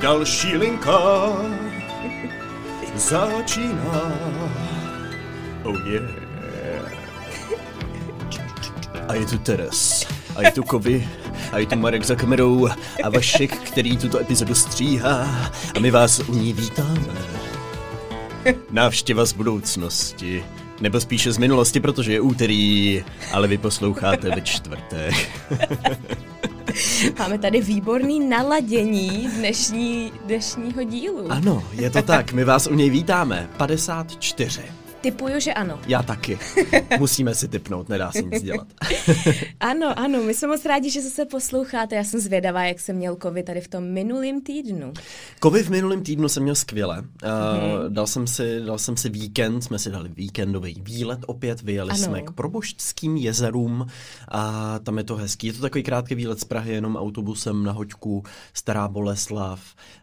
další linka začíná. Oh yeah. A je tu Teres. A je tu Kovy. A je tu Marek za kamerou. A Vašek, který tuto epizodu stříhá. A my vás u ní vítáme. Návštěva z budoucnosti. Nebo spíše z minulosti, protože je úterý, ale vy posloucháte ve čtvrtek. Máme tady výborný naladění dnešní, dnešního dílu. Ano, je to tak, my vás u něj vítáme. 54. Typuju, že ano. Já taky. Musíme si typnout, nedá se nic dělat. ano, ano, my jsme moc rádi, že se posloucháte. Já jsem zvědavá, jak jsem měl covid tady v tom minulém týdnu. Covid v minulém týdnu jsem měl skvěle. Uh, hmm. dal, jsem si, dal jsem si víkend, jsme si dali víkendový výlet opět, vyjeli ano. jsme k Proboštským jezerům a tam je to hezký. Je to takový krátký výlet z Prahy, jenom autobusem na hoďku, Stará Boleslav,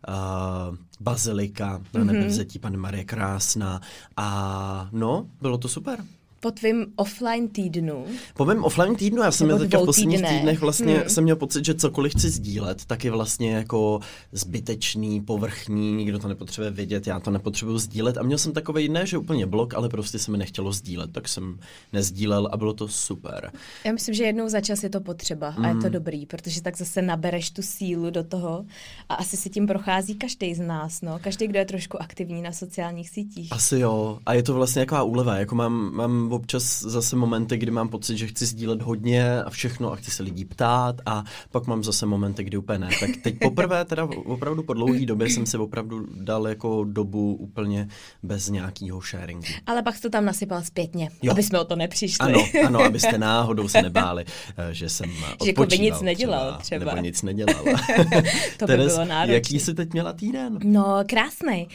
uh, Bazilika, na mm-hmm. nebevzetí Pane Marie Krásná a no, bylo to super po tvém offline týdnu? Po mém offline týdnu, já jsem měl teďka v posledních týdnech. týdnech vlastně hmm. jsem měl pocit, že cokoliv chci sdílet, tak je vlastně jako zbytečný, povrchní, nikdo to nepotřebuje vědět, já to nepotřebuji sdílet a měl jsem takový ne, že úplně blok, ale prostě se mi nechtělo sdílet, tak jsem nezdílel a bylo to super. Já myslím, že jednou za čas je to potřeba a je to hmm. dobrý, protože tak zase nabereš tu sílu do toho a asi si tím prochází každý z nás, no, každý, kdo je trošku aktivní na sociálních sítích. Asi jo a je to vlastně jaká úleva, jako mám, mám občas zase momenty, kdy mám pocit, že chci sdílet hodně a všechno a chci se lidí ptát a pak mám zase momenty, kdy úplně ne. Tak teď poprvé, teda opravdu po dlouhé době jsem si opravdu dal jako dobu úplně bez nějakého sharingu. Ale pak to tam nasypal zpětně, jo. aby jsme o to nepřišli. Ano, ano, abyste náhodou se nebáli, eh, že jsem Že jako by nic nedělal třeba. třeba. Nebo nic nedělal. to by Teres, bylo náročné. Jaký jsi teď měla týden? No, krásný.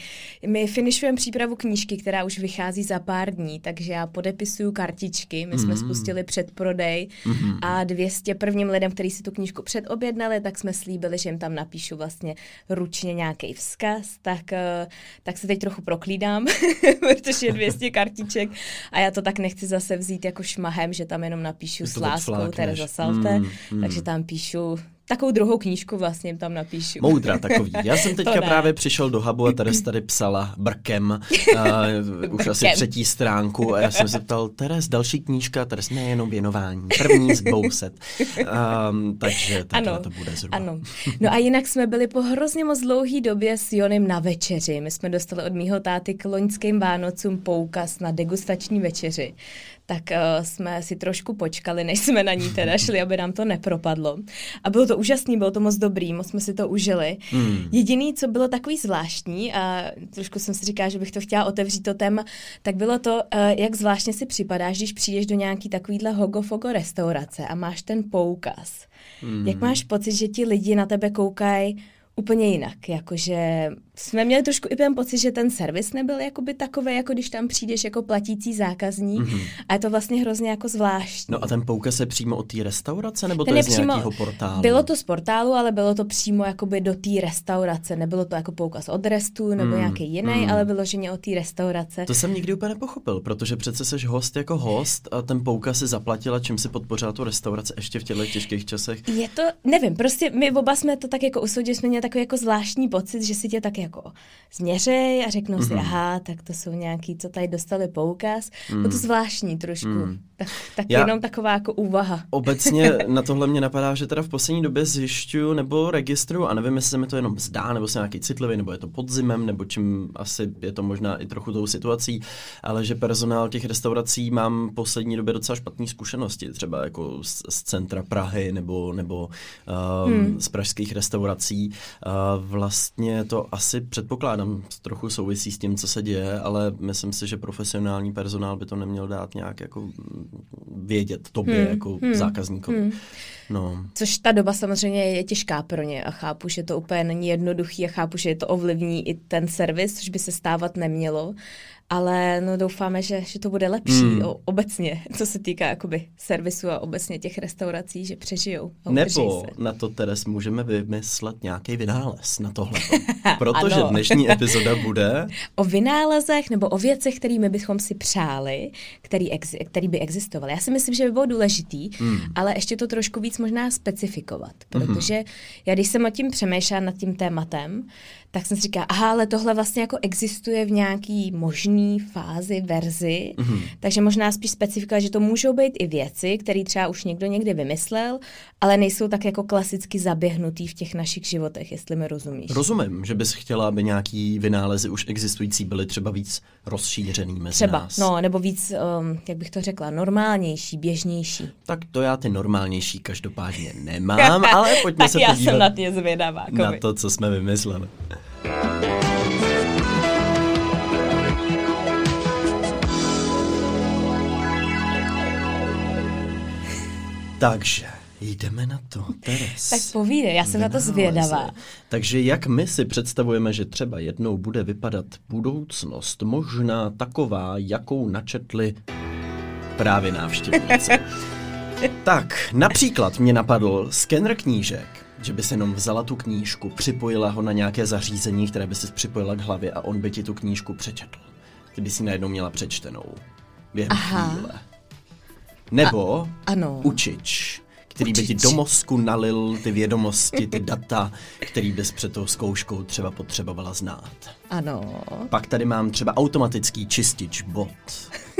My finišujeme přípravu knížky, která už vychází za pár dní, takže já podepisuji podepisuju kartičky. My jsme mm. spustili předprodej mm-hmm. a 200 prvním lidem, kteří si tu knížku předobjednali, tak jsme slíbili, že jim tam napíšu vlastně ručně nějaký vzkaz, tak, eh, tak se teď trochu proklídám, protože je 200 kartiček a já to tak nechci zase vzít jako šmahem, že tam jenom napíšu s láskou Tereza Salte, mm, mm. takže tam píšu Takovou druhou knížku vlastně tam napíšu. Moudra takový. Já jsem teďka právě přišel do hubu a Teres tady psala brkem, uh, už asi třetí stránku a já jsem se ptal, Teres, další knížka, Teres, nejenom věnování, první zbouset. Um, takže ano, to bude zhruba. Ano. No a jinak jsme byli po hrozně moc dlouhý době s Jonem na večeři. My jsme dostali od mýho táty k loňským Vánocům poukaz na degustační večeři tak uh, jsme si trošku počkali, než jsme na ní teda šli, aby nám to nepropadlo. A bylo to úžasný, bylo to moc dobrý, moc jsme si to užili. Hmm. Jediný, co bylo takový zvláštní, a trošku jsem si říkala, že bych to chtěla otevřít to téma, tak bylo to, uh, jak zvláštně si připadáš, když přijdeš do nějaký takovýhle hogofogo restaurace a máš ten poukaz. Hmm. Jak máš pocit, že ti lidi na tebe koukají úplně jinak, jakože jsme měli trošku i ten pocit, že ten servis nebyl jakoby takový, jako když tam přijdeš jako platící zákazník mm-hmm. a je to vlastně hrozně jako zvláštní. No a ten poukaz je přímo od té restaurace, nebo ten to je, je z nějakého portálu? Bylo to z portálu, ale bylo to přímo jakoby do té restaurace, nebylo to jako poukaz od restu nebo mm, nějaký jiný, mm. ale vyloženě od té restaurace. To jsem nikdy úplně nepochopil, protože přece seš host jako host a ten poukaz si zaplatila, čím si podpořila tu restauraci ještě v těchto těžkých časech. Je to, nevím, prostě my oba jsme to tak jako usoudili, jsme měli takový jako zvláštní pocit, že si tě tak jako změřej a řeknou mm-hmm. si, mhm. aha, tak to jsou nějaký, co tady dostali poukaz. Mm. Bylo to zvláštní trošku. Mm. Tak, tak Já jenom taková jako úvaha. Obecně na tohle mě napadá, že teda v poslední době zjišťuju nebo registruju, a nevím, jestli se mi to jenom zdá, nebo jsem nějaký citlivý, nebo je to podzimem, nebo čím asi je to možná i trochu tou situací, ale že personál těch restaurací mám v poslední době docela špatné zkušenosti, třeba jako z, z centra Prahy nebo, nebo um, hmm. z pražských restaurací. Uh, vlastně to asi předpokládám, trochu souvisí s tím, co se děje, ale myslím si, že profesionální personál by to neměl dát nějak jako vědět tobě hmm. jako hmm. zákazníkovi. Hmm. No. Což ta doba samozřejmě je těžká pro ně a chápu, že to úplně není jednoduchý a chápu, že je to ovlivní i ten servis, což by se stávat nemělo ale no doufáme, že, že to bude lepší Hmm. o, obecně, co se týká jakoby servisu a obecně těch restaurací, že přežijou. Nebo se. na to, Teres, můžeme vymyslet nějaký vynález na tohle. Protože dnešní epizoda bude... O vynálezech nebo o věcech, kterými bychom si přáli, který, ex, který by existovaly. Já si myslím, že by bylo důležitý, Hmm. ale ještě to trošku víc možná specifikovat, Mhm. protože já když jsem o tím přemýšlela nad tím tématem, tak jsem si říkala, aha, ale tohle vlastně jako existuje v nějaký možný fázi, verzi, Mhm. takže možná spíš specifikovat, že to můžou být i věci, které třeba už někdo někdy vymyslel, ale nejsou tak jako klasicky zaběhnutý v těch našich životech, jestli mi rozumíš. Rozumím, že bys chtěla, aby nějaký vynálezy už existující byly třeba víc rozšířený mezi Třeba, nás. no, nebo víc, um, jak bych to řekla, normálnější, běžnější. Tak to já ty normálnější každopádně nemám, ale pojďme tak se já podívat jsem na tě zvědavá. na to, co jsme vymysleli. Takže jdeme na to, Teres. Tak povídej, já jsem na to zvědavá. Takže jak my si představujeme, že třeba jednou bude vypadat budoucnost, možná taková, jakou načetli právě návštěvníci. tak, například mě napadl skener knížek, že bys jenom vzala tu knížku, připojila ho na nějaké zařízení, které by si připojila k hlavě a on by ti tu knížku přečetl. Ty by si najednou měla přečtenou. Během Aha. chvíle. Nebo Ano. učič, který by ti do mozku nalil ty vědomosti, ty data, který bys před tou zkouškou třeba potřebovala znát. Ano. Pak tady mám třeba automatický čistič bot,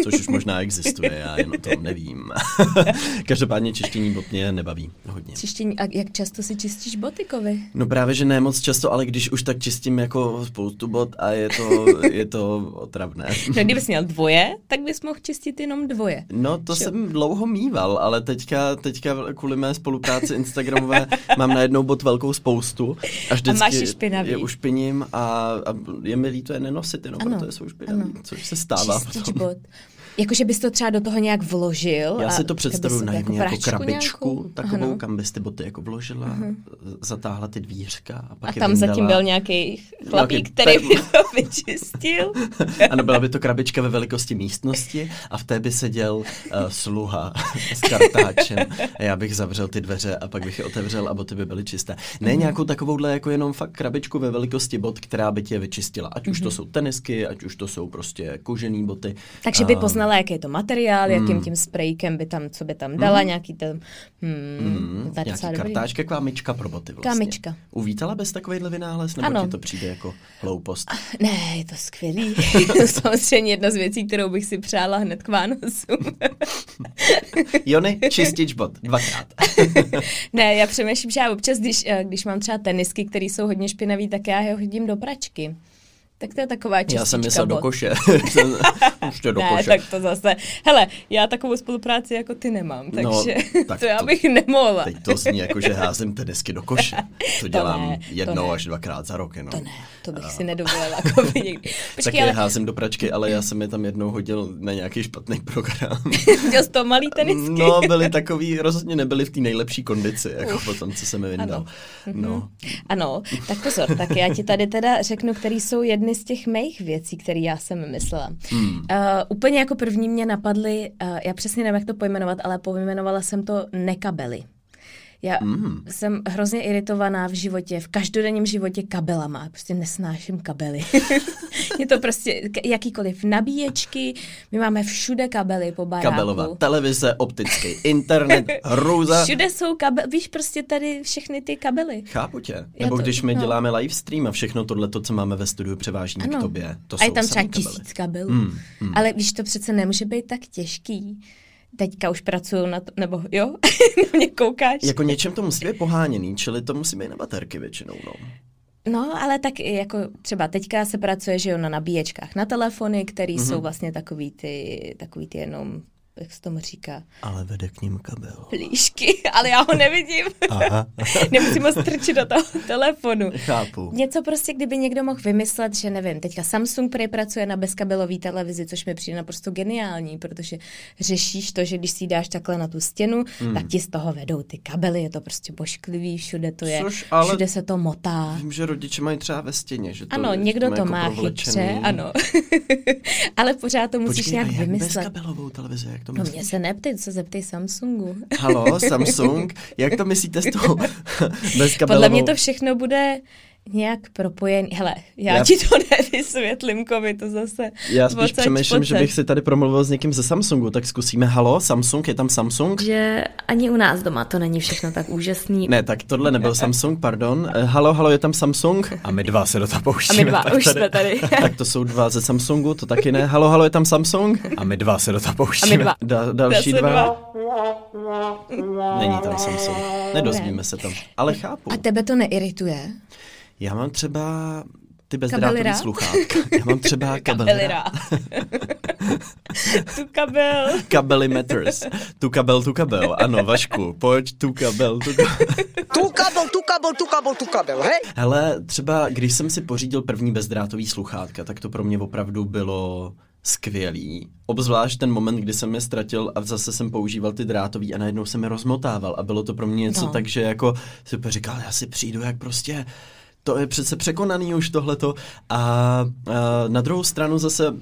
což už možná existuje, já jen o tom nevím. Každopádně čištění bot mě nebaví hodně. Čištění, a jak často si čistíš boty, Kovi? No právě, že ne moc často, ale když už tak čistím jako spoustu bot a je to, je to otravné. No, kdybys měl dvoje, tak bys mohl čistit jenom dvoje. No to Čo? jsem dlouho mýval, ale teďka, teďka kvůli mé spolupráci Instagramové mám najednou bot velkou spoustu a vždycky máš je špinavý. je ušpiním a, a je mi líto je nenosit jenom, Ano, protože jsou špinavý, ano. což se stává Čistič potom. bot. Jakože bys to třeba do toho nějak vložil. Já si to představuju bys na jako práčku krabičku, nějakou? takovou, Ano. kam bys ty boty jako vložila, uh-huh. zatáhla ty dvířka a pak A je tam vyndala. zatím byl nějaký chlapík, Nějaký který by to vyčistil. Ano, byla by to krabička ve velikosti místnosti a v té by seděl uh, sluha s kartáčem a já bych zavřel ty dveře a pak bych je otevřel a boty by byly čisté. Ne Mhm. nějakou takovouhle jako jenom fakt krabičku ve velikosti bot, která by tě vyčistila. Ať už to Mhm. jsou tenisky, ať už to jsou prostě kožený boty. Takže by A- poznala, jaký je to materiál, jakým Hmm. tím sprejkem by tam, co by tam dala, nějaký ten, hmm, Mm, nějaký kartáčka, myčka pro boty vlastně. Myčka. Uvítala bys takovýhle vynález, nebo Ano. ti to přijde jako hloupost? Ne, je to skvělý. Samozřejmě jedna z věcí, kterou bych si přála hned k Vánocům. Jony, čistič bot, dvakrát. ne, já přemýšlím, že já občas, když, eh, když mám třeba tenisky, které jsou hodně špinavé, tak já je hodím do pračky. Tak to je taková čistička Já jsem myslel do koše. Ještě do ne, koše. tak to zase. Hele, já takovou spolupráci jako ty nemám, No, takže tak to já to- bych nemohla. Teď to zní jako, že házím tenisky do koše. To dělám ne, to jednou ne. až dvakrát za rok jenom. To ne, to bych si nedovolila jako by někdy. Taky Počkej, je ale házím do pračky, ale já jsem je tam jednou hodil na nějaký špatný program. měl to malý tenisky. No, byli takový, rozhodně nebyli v té nejlepší kondici, jako po tom, co jsem mi vyndal. Ano. No, Ano, tak pozor, tak já ti tady teda řeknu, který jsou jedny z těch mých věcí, které já jsem myslela. Hmm. Uh, úplně jako první mě napadly, uh, já přesně nevím, jak to pojmenovat, ale pojmenovala jsem to nekabely. Já Mm. jsem hrozně iritovaná v životě, v každodenním životě kabelama. Prostě nesnáším kabely. je to prostě jakýkoliv nabíječky, my máme všude kabely po baráku. Kabelová televize, optický internet, hrůza. Všude jsou kabely, víš, prostě tady všechny ty kabely. Chápu tě. Nebo to- když my no. děláme live stream a všechno tohle, to, co máme ve studiu, převážíme k tobě. To a je jsou tam třeba kabely. tisíc kabelů. Mm, mm. Ale víš, to přece nemůže být tak těžký. Teďka už pracuju na to, nebo jo, na mě koukáš. Jako něčem to musí být poháněný, čili to musí být na baterky většinou, no. No, ale tak jako třeba teďka se pracuje, že jo, na nabíječkách na telefony, které mm-hmm. jsou vlastně takový ty, takový ty jenom jak se tomu říká? Ale vede k ním kabel. Plíšky, ale já ho nevidím. Aha. Nemusím ho strčit do toho telefonu. Chápu. Něco prostě, kdyby někdo mohl vymyslet, že nevím, teďka Samsung prý pracuje na bezkabelové televizi, což mi přijde naprosto geniální, protože řešíš to, že když si dáš takhle na tu stěnu, hmm. tak ti z toho vedou ty kabely, je to prostě bošklivý, všude to je, Což ale- všude se to motá. Vím, že rodiče mají třeba ve stěně, že to Ano, je někdo to jako má chytře, ano. Ale pořád to musíš Počkej, nějak a jak vymyslet. bezkabelovou televizi, jak to No myslíš? mě se neptej, se zeptej Samsungu. Halo, Samsung, jak to myslíte s tou bezkabelovou? Podle mě to všechno bude nějak propojený. Hele, já, Já- ti to nevysvětlím, kovi to zase. Já spíš odsaď přemýšlím, že pocať. bych si tady promluvil s někým ze Samsungu, tak zkusíme. Halo, Samsung, je tam Samsung? že ani u nás doma to není všechno tak úžasný. Ne, tak tohle nebyl Samsung, pardon. Eh, Halo, halo, je tam Samsung? A my dva se do toho A pouštíme. my dva tak už tady. jsme tady. Tak to jsou dva ze Samsungu, to taky ne. Halo, halo, je tam Samsung? A my dva se do toho A pouštíme. my dva. Da, další Zase dva. Není tam Samsung. Nedozvíme se tam. Ale chápu. A tebe to neirituje? Já mám třeba ty bezdrátový sluchátka. Já mám třeba rád. tu kabel. Kabely matters. Tu kabel, tu kabel. Ano, Vašku, pojď tu kabel, tu kabel. Tu kabel, tu kabel, tu kabel, tu kabel, hej? Hele, třeba když jsem si pořídil první bezdrátový sluchátka, tak to pro mě opravdu bylo skvělý. Obzvlášť ten moment, kdy jsem je ztratil a zase jsem používal ty drátový a najednou jsem je rozmotával a bylo to pro mě něco No. tak, že jako si říkal, já si přijdu jak prostě to je přece překonaný už tohleto. A, a na druhou stranu zase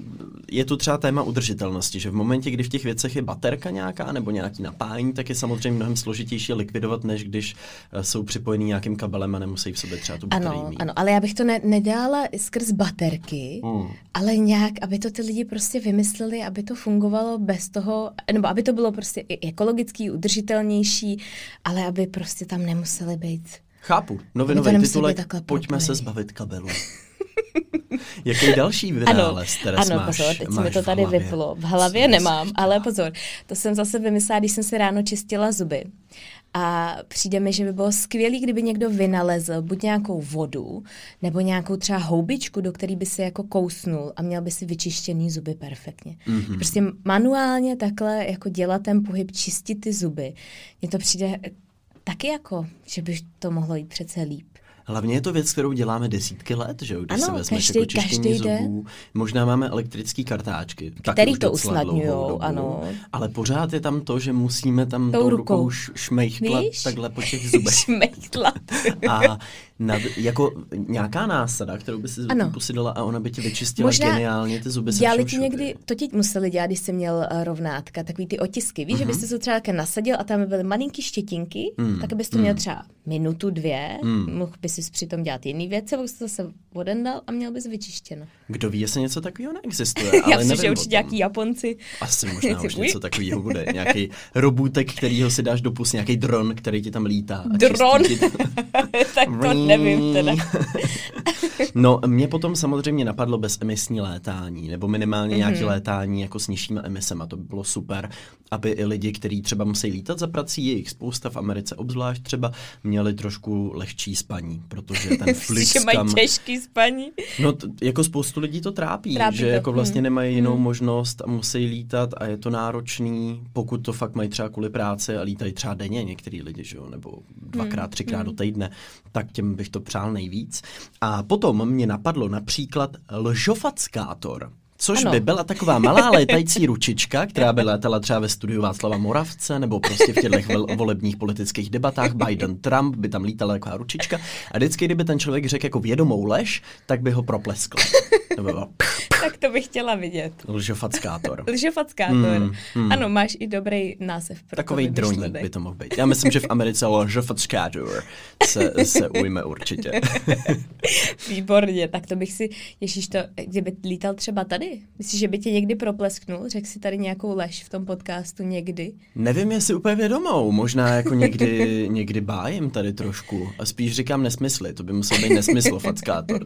je tu třeba téma udržitelnosti, že v momentě, kdy v těch věcech je baterka nějaká nebo nějaký napájení, tak je samozřejmě mnohem složitější likvidovat, než když eh, jsou připojený nějakým kabelem a nemusí v sobě třeba tu baterii Ano, mít. ano, ale já bych to ne, nedělala skrz baterky, Hmm. ale nějak, aby to ty lidi prostě vymysleli, aby to fungovalo bez toho, nebo aby to bylo prostě i ekologický, udržitelnější, ale aby prostě tam nemuseli být. Chápu. Nemusí titulek, pojďme se zbavit kabelů. Jaký další vynález, Teres, ano, máš, pozor, teď se mi máš to v tady hlavě? vyplo. V hlavě nemám, ale pozor, to jsem zase vymyslela, když jsem si ráno čistila zuby. A přijde mi, že by bylo skvělé, kdyby někdo vynalezl buď nějakou vodu, nebo nějakou třeba houbičku, do který by se jako kousnul a měl by si vyčištěný zuby perfektně. Mhm. Mm-hmm. Prostě manuálně takhle jako dělat ten pohyb, čistit ty zuby. Mně to přijde taky jako, že by to mohlo jít přece líp. Hlavně je to věc, kterou děláme desítky let, že jo? Když Ano, se vezmeš každý- jako čištění každý den. zubů. Možná máme elektrické kartáčky. Který to dobu. ano. Ale pořád je tam to, že musíme tam Tou tou, rukou. rukou šmejchtlat Víš? takhle po těch zubech. Šmejtlat. A nad, jako nějaká násada, kterou by si Ano. ano. pusy dala a ona by ti vyčistila Možná geniálně ty zuby se Dělali všem ti někdy, to ti museli dělat, když jsi měl uh, rovnátka, takový ty otisky. Víš, mm-hmm. že Mhm. byste se to třeba nasadil a tam by byly malinký štětinky, mm. tak bys to měl třeba minutu, dvě, mm. mohl bys si přitom dělat jiný věci, jsi to zase odendal a měl bys vyčištěno. Kdo ví, jestli něco takového neexistuje, Já ale myslím, že určitě nějaký Japonci. Asi možná už něco takového bude. Nějaký robůtek, kterýho si dáš do pusy, nějaký dron, který ti tam lítá. A Dron? to. tak to nevím teda. No, mě potom samozřejmě napadlo bezemisní létání, nebo minimálně mm-hmm. Mhm. nějaké létání jako s nižšíma emisema. To by bylo super, aby i lidi, kteří třeba musí lítat za prací, je jich spousta v Americe obzvlášť třeba, měli trošku lehčí spaní, protože ten že flick mají tam... těžký spaní. No, t- jako spoustu lidí to trápí, Trápí že to, jako vlastně mm. nemají jinou možnost a musí lítat a je to náročný, pokud to fakt mají třeba kvůli práci a lítají třeba denně některý lidi, že jo, nebo dvakrát, třikrát do týdne, tak těm bych to přál nejvíc. A potom mě napadlo například lžofackátor. Což Ano. by byla taková malá létající ručička, která by létala třeba ve studiu Václava Moravce nebo prostě v těchto vol- volebních politických debatách Biden-Trump by tam lítala taková ručička a vždycky, kdyby ten člověk řekl jako vědomou lež, tak by ho propleskl. To by bylo Tak to bych chtěla vidět. lžofackátor. Lžofackátor. Mm, mm. Ano, máš i dobrý název pro Takový vymyšlený. by to mohl být. Já myslím, že v Americe lžofackátor se, se ujme určitě. Výborně, tak to bych si, ježíš to, kdyby lítal třeba tady, myslíš, že by tě někdy proplesknul? Řekl si tady nějakou lež v tom podcastu někdy? Nevím, jestli úplně vědomou, možná jako někdy, někdy bájím tady trošku a spíš říkám nesmysly, to by musel být nesmysl fackátor.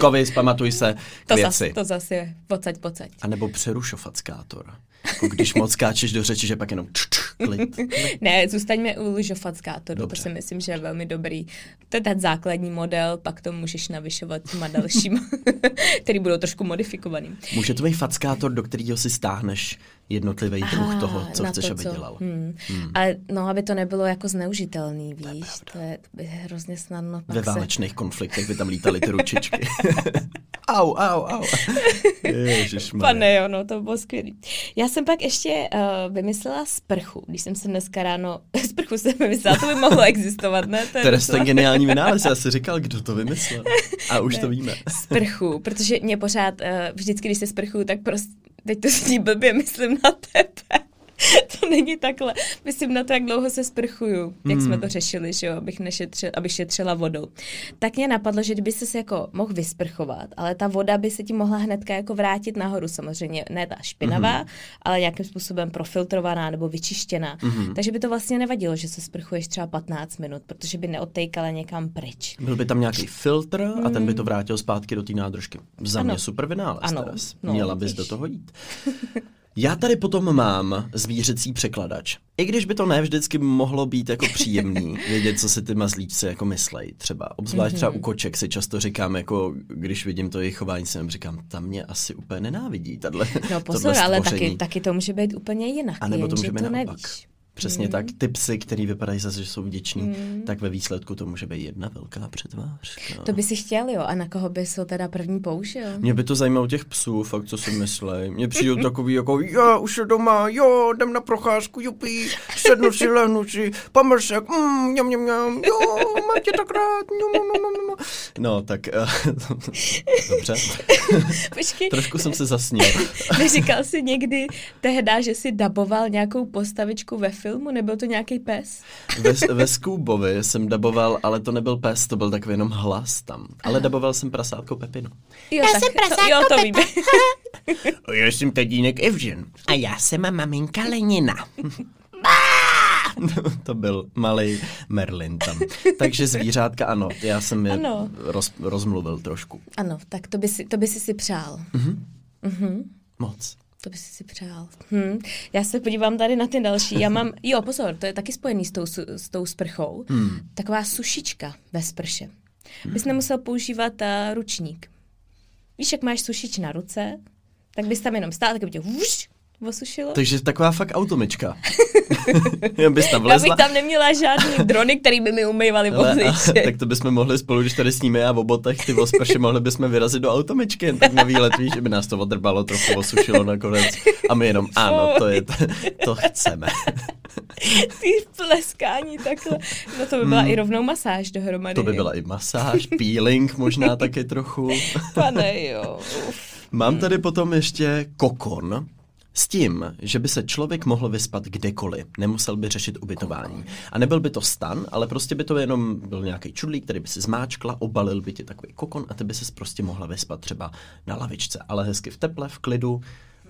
Kovy, zpamatuj se k To věci. zase, to zase, pocať, pocať. A nebo přerušofackátor. Jako když moc skáčeš do řeči, že pak jenom č, č, klid. Ne, zůstaňme u lžofackátoru, to si myslím, že je velmi dobrý. To je ten základní model, pak to můžeš navyšovat těma dalšíma, který budou trošku modifikovaný. Může to být fackátor, do kterého si stáhneš jednotlivý druh Aha, toho, co chceš, to, aby co- dělal. Hmm. Ale no, aby to nebylo jako zneužitelný, víš, to je, to je hrozně snadno Ve se... válečných konfliktech by tam lítaly ty ručičky. au, au, au. Pane, jo, no, to bylo skvělý. Já jsem pak ještě uh, vymyslela sprchu, když jsem se dneska ráno, sprchu jsem vymyslela, to by mohlo existovat, ne? To je docela- ten geniální vynález, já si říkal, kdo to vymyslel. A už to víme. sprchu, protože mě pořád, uh, vždycky, když se sprchu, tak prostě, teď to zní blbě, myslím na tebe. to není takhle. Myslím na to, jak dlouho se sprchuju, jak jsme to řešili, že jo, abych, nešetřil, abych šetřila vodou. Tak mě napadlo, že kdyby se jako mohl vysprchovat, ale ta voda by se ti mohla hnedka jako vrátit nahoru, samozřejmě ne ta špinavá, ale nějakým způsobem profiltrovaná nebo vyčištěná. Takže by to vlastně nevadilo, že se sprchuješ třeba 15 minut, protože by neodtejkala někam pryč. Byl by tam nějaký filtr a ten by to vrátil zpátky do té nádržky. Za Ano. mě super vynález, Ano. No, Měla bys do toho jít. Já tady potom mám zvířecí překladač. I když by to ne vždycky mohlo být jako příjemný, vědět, co si ty mazlíčci jako myslej třeba. Obzvlášť třeba Mhm. u koček si často říkám, jako když vidím to jejich chování, si říkám, tam mě asi úplně nenávidí, tahle, No pozor, ale taky, taky to může být úplně jinak. A nebo to může být to naopak. nevíš. Přesně tak. Ty psy, který vypadají zase, že jsou vděční, tak ve výsledku to může být jedna velká přetvář. No. To by si chtěl, jo? A na koho bys ho teda první použil? Mě by to zajímalo těch psů, fakt, co si myslej. Mně přijdou takový jako, já už je doma, jo, jdem na procházku, jupí, sednu si, lehnu si, pomrsek, mm, mňam, mňam, mňam, jo, mám tě tak rád, no, no, no, no, no. No, tak, uh, dobře, Počkej, trošku jsem se zasnil. neříkal jsi někdy tehda, že jsi daboval nějakou postavičku ve filmu? Nebyl to nějaký pes? Ve, ve Skúbovi jsem daboval, ale to nebyl pes, to byl takový jenom hlas tam. Ale daboval jsem prasátko Pepinu. Jo, já tak, jsem to, Jo, to víme. Já jsem tadínek Evžen. A já jsem maminka Lenina. to byl malý Merlin tam. Takže zvířátka ano, já jsem je Ano. roz, rozmluvil trošku. Ano, tak to by si, to by si, si přál. Moc. To by si si přál. Hm. Já se podívám tady na ty další. Já mám, jo, pozor, to je taky spojený s tou, s tou sprchou. Hmm. Taková sušička ve sprše. Bys nemusel používat uh, ručník. Víš, jak máš sušič na ruce, tak bys tam jenom stál, tak by tě vuš, osušilo. Takže taková fakt automečka. Já bys tam Já vlezla. bych tam neměla žádný drony, který by mi umývaly vozíče. tak to bychom mohli spolu, když tady sníme a v obotech ty osprše, mohli bychom vyrazit do automečky, jen tak na výlet, víš, že by nás to odrbalo, trochu osušilo nakonec. A my jenom, ano, to je, to chceme. Ty pleskání takhle. No to by byla i rovnou masáž dohromady. Hmm. To by byla i masáž, peeling možná taky trochu. Pane, jo. Uf. Mám tady potom ještě kokon, s tím, že by se člověk mohl vyspat kdekoliv, nemusel by řešit ubytování. A nebyl by to stan, ale prostě by to jenom byl nějaký čudlík, který by si zmáčkla, obalil by ti takový kokon a ty by se prostě mohla vyspat třeba na lavičce, ale hezky v teple, v klidu.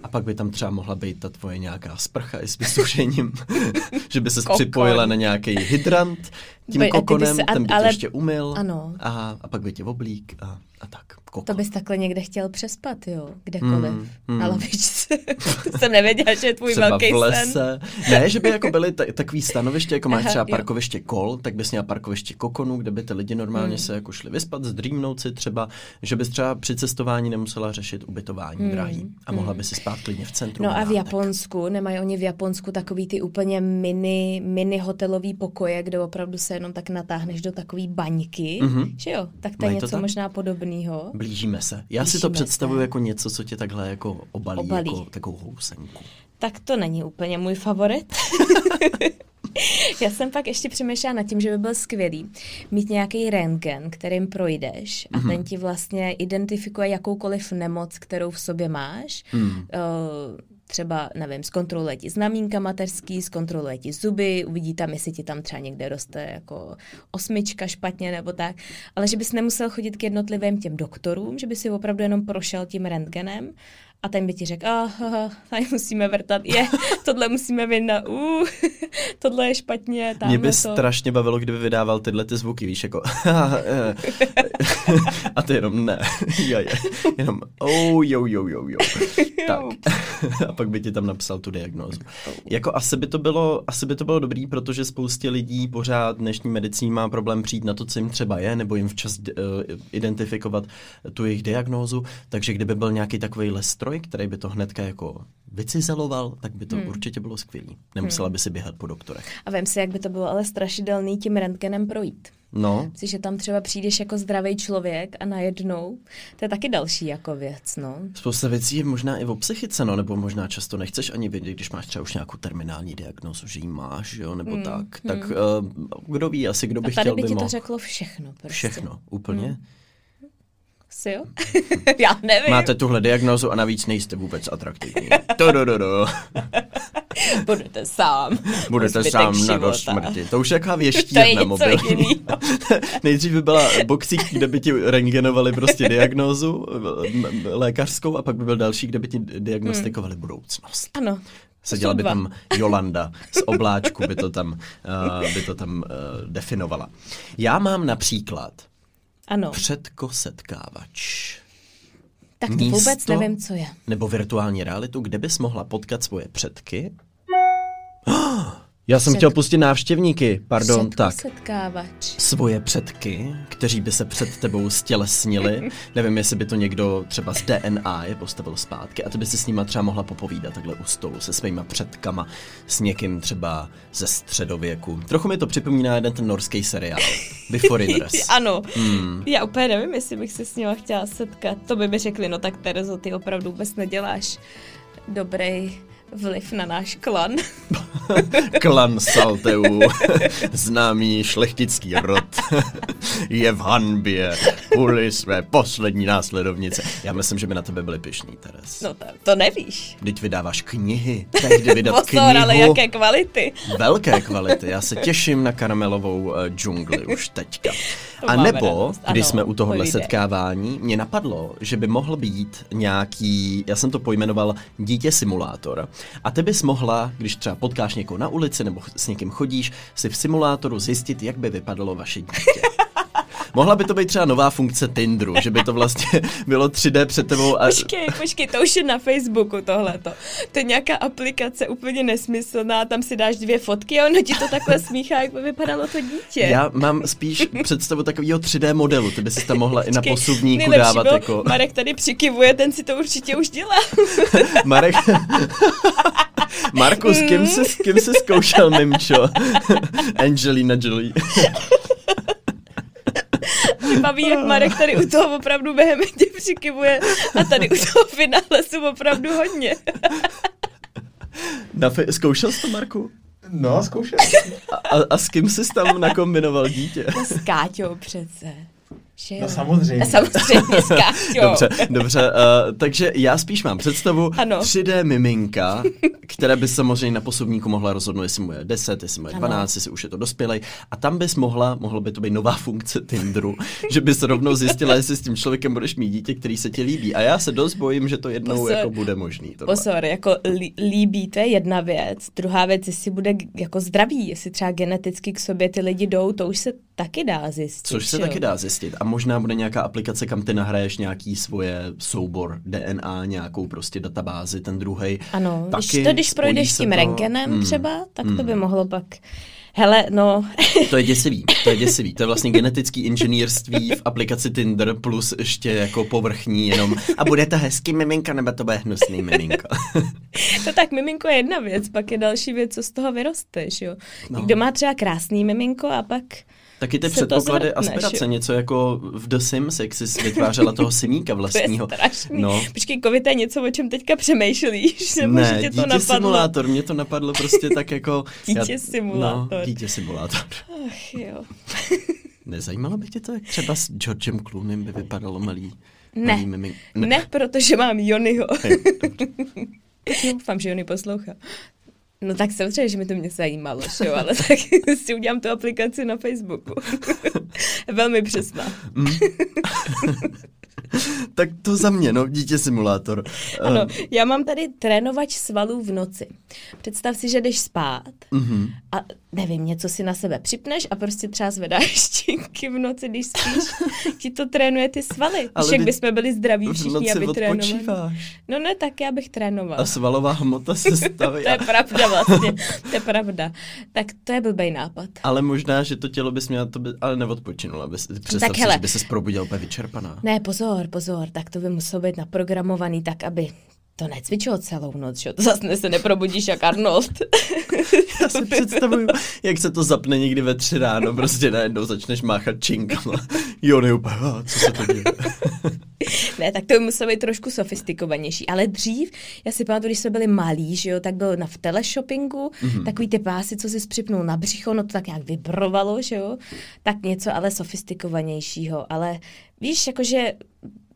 A pak by tam třeba mohla být ta tvoje nějaká sprcha i s vysušením, že by se připojila na nějaký hydrant tím by kokonem, se- a- ten by ale- ještě umyl Ano. A, a pak by tě oblík a, a tak. Kokon. To bys takhle někde chtěl přespat, jo? Kdekoliv. Hmm, hmm. Na lavičce. jsem nevěděla, že je tvůj třeba velký v lese. sen. Ne, že by jako byly ta, takový stanoviště, jako máš Aha, třeba jo. parkoviště kol, tak bys měla parkoviště kokonů, kde by ty lidi normálně Hmm. se jako šli vyspat, zdrýmnout si třeba, že bys třeba při cestování nemusela řešit ubytování drahý a mohla by si spát klidně v centru. Hmm. No a v. Japonsku, nemají oni v Japonsku takový ty úplně mini, mini hotelový pokoje, kde opravdu se jenom tak natáhneš do takový baňky, Mhm. že jo? Tak to je Mají to něco tak? možná podobného. Blížíme se. Já si to Blížíme představuji se. jako něco, co tě takhle jako obalí, Obalí. jako takovou housenku. Tak to není úplně můj favorit. Já jsem pak ještě přemýšlela nad tím, že by byl skvělý mít nějaký rentgen, kterým projdeš a ten ti vlastně identifikuje jakoukoliv nemoc, kterou v sobě máš. Hmm. Eh, třeba, nevím, zkontroluje ti znamínka mateřský, zkontroluje ti zuby, uvidí tam, jestli ti tam třeba někde roste jako osmička špatně nebo tak, ale že bys nemusel chodit k jednotlivým těm doktorům, že by si opravdu jenom prošel tím rentgenem a ten by ti řekl, ah, tady musíme vrtat, je, tohle musíme vyndat, uh, tohle je špatně, Mě tamhle by to. strašně bavilo, kdyby vydával tyhle ty zvuky, víš, jako a ty jenom ne, jo, je. jenom oh, jo, jo, jo, jo. Tak. a pak by ti tam napsal tu diagnózu. Jako asi by to bylo, asi by to bylo dobrý, protože spoustě lidí pořád dnešní medicín má problém přijít na to, co jim třeba je, nebo jim včas uh, identifikovat tu jejich diagnózu, takže kdyby byl nějaký takový nástroj, který by to hnedka jako vycizeloval, tak by to hmm. určitě bylo skvělý. Nemusela hmm. by si běhat po doktorech. A vem si, jak by to bylo ale strašidelný tím rentgenem projít. No, Myslím, že tam třeba přijdeš jako zdravý člověk a najednou, to je taky další jako věc, no. spousta věcí je možná i o psychice, no, nebo možná často nechceš ani vědět, když máš třeba už nějakou terminální diagnózu, že ji máš, jo, nebo hmm. tak. Tak uh, kdo ví, asi kdo by A tady chtěl, by by ti to mohl. řeklo všechno. Prostě. Všechno, úplně. Hmm. Si jo? Já nevím. Máte tuhle diagnózu a navíc nejste vůbec atraktivní. To, do, do, do. Budete sám. Budete sám na do smrti. To už je jaká je na mobil. Nejdřív by byla boxík, kde by ti rengenovali prostě diagnózu lékařskou a pak by byl další, kde by ti diagnostikovali budoucnost. Ano. Seděla by tam Jolanda z obláčku, by to tam, uh, by to tam uh, definovala. Já mám například Ano. předkosetkávač. Tak to místo- vůbec nevím, co je. Nebo virtuální realitu, kde bys mohla potkat svoje předky. Já jsem Před- chtěl pustit návštěvníky, pardon, tak. setkávač. Svoje předky, kteří by se před tebou stělesnili. Nevím, jestli by to někdo třeba z DNA je postavil zpátky a ty by si s nima třeba mohla popovídat takhle u stolu se svýma předkama, s někým třeba ze středověku. Trochu mi to připomíná jeden ten norský seriál, The Foreigners. Ano. Hmm. Já úplně nevím, jestli bych se s nima chtěla setkat. To by mi řekli, no tak Terezo, ty opravdu vůbec neděláš dobrý vliv na náš klan. Klan Salteů, známý šlechtický rod, je v hanbě kvůli své poslední následovnice. Já myslím, že by na tebe byli pišní, Teres. No to, to nevíš. Teď vydáváš knihy, jde vydat Pozor, knihu. ale jaké kvality. Velké kvality. Já se těším na karamelovou uh, džungli už teďka. To A nebo, radost. když Ano, jsme u tohohle povídej. setkávání, mě napadlo, že by mohl být nějaký, já jsem to pojmenoval dítě simulátor. A ty bys mohla, když třeba potkáš někoho na ulici nebo s někým chodíš, si v simulátoru zjistit, jak by vypadalo vaše dítě. Mohla by to být třeba nová funkce Tinderu, že by to vlastně bylo 3D před tebou a Počkej, počkej, to už je na Facebooku tohleto. To je nějaká aplikace úplně nesmyslná, tam si dáš dvě fotky a ono ti to takhle smíchá, jak by vypadalo to dítě. já mám spíš představu takového 3D modelu, ty by si tam mohla i na Počkej, posuvníku dávat bylo, jako... Marek tady přikivuje, ten si to určitě už dělá. Marek... Marku, s kým jsi, s kým jsi zkoušel Mimčo? Angelina Jolie. Mě baví, jak Marek tady u toho opravdu vehementně přikivuje a tady u toho finále jsou opravdu hodně. Na fe- zkoušel jsi to, Marku? No, zkoušel. A, a, a s kým jsi tam nakombinoval dítě? No s Káťou přece. Že jo? No samozřejmě. A samozřejmě s Káťou. Dobře, dobře, uh, takže já spíš mám představu Ano. 3D miminka, které by samozřejmě na posuvníku mohla rozhodnout, jestli mu je 10, jestli mu je Ano. 12, jestli už je to dospělej. A tam bys mohla, mohlo by to být nová funkce Tinderu, že bys rovnou zjistila, jestli s tím člověkem budeš mít dítě, který se ti líbí. A já se dost bojím, že to jednou Pozor. jako bude možný. Tohle. Pozor, jako lí- líbí, to je jedna věc. Druhá věc, jestli bude jako zdravý, jestli třeba geneticky k sobě ty lidi jdou, to už se taky dá zjistit. Což se jo? taky dá zjistit. A možná bude nějaká aplikace, kam ty nahraješ nějaký svoje soubor DNA, nějakou prostě databázi, ten druhý. Ano, taky když to, když projdeš tím to- rengenem Hmm. třeba, tak to by mohlo pak... Hele, no, To je děsivý, to je děsivý. To je vlastně genetický inženýrství v aplikaci Tinder plus ještě jako povrchní jenom. A bude to hezký miminka, nebo to bude hnusný miminko? to tak miminko je jedna věc, pak je další věc, co z toho vyrosteš, jo. No. Někdo má třeba krásný miminko a pak... Taky ty předpoklady aspirace, jo. něco jako v The Sims, jak jsi vytvářela toho simíka To je vlastního. strašný. No. Počkej, Kovi, to je něco, o čem teďka přemýšlíš, nebo že Ne, tě to dítě napadlo? simulátor, mě to napadlo prostě tak jako... Dítě simulátor. No, dítě simulátor. Ach, jo. Nezajímalo by tě to, jak třeba s Georgem Clooneym by vypadalo malý, Ne. malý mimink? Ne. ne, protože mám Jonyho. Doufám, že Jony poslouchá. No tak samozřejmě, že mi to mě zajímalo, že jo, ale tak si udělám tu aplikaci na Facebooku. Velmi přesná. tak to za mě, no, dítě simulátor. Ano, Eh, já mám tady trénovač svalů v noci. Představ si, že jdeš spát mhm. a nevím, něco si na sebe připneš a prostě třeba zvedáš štinky v noci, když spíš. Ti to trénuje ty svaly. Ale Však bychom byli zdraví všichni, aby trénovali. No ne, tak já bych trénovala. A svalová hmota se staví. To je pravda vlastně, to je pravda. Tak to je blbej nápad. Ale možná, že to tělo bys měla, to by, ale neodpočinula. Bys, představ tak si, hele. že by se probudila úplně vyčerpaná. Ne, pozor, pozor, tak to by muselo být naprogramovaný tak, aby to necvičilo celou noc, že? to zase se neprobudíš jak Arnold. Já si představuju, jak se to zapne někdy ve tři ráno, prostě najednou začneš máchat činkama. Jo, ne úplně, "A, co se to děje? ne, tak to muselo být trošku sofistikovanější. Ale dřív, já si pamatuju, když jsme byli malí, že jo, tak byl na v teleshoppingu, mm-hmm. takový ty pásy, co si připnul na břicho, no to tak nějak vibrovalo, že jo. Tak něco ale sofistikovanějšího. Ale víš, jakože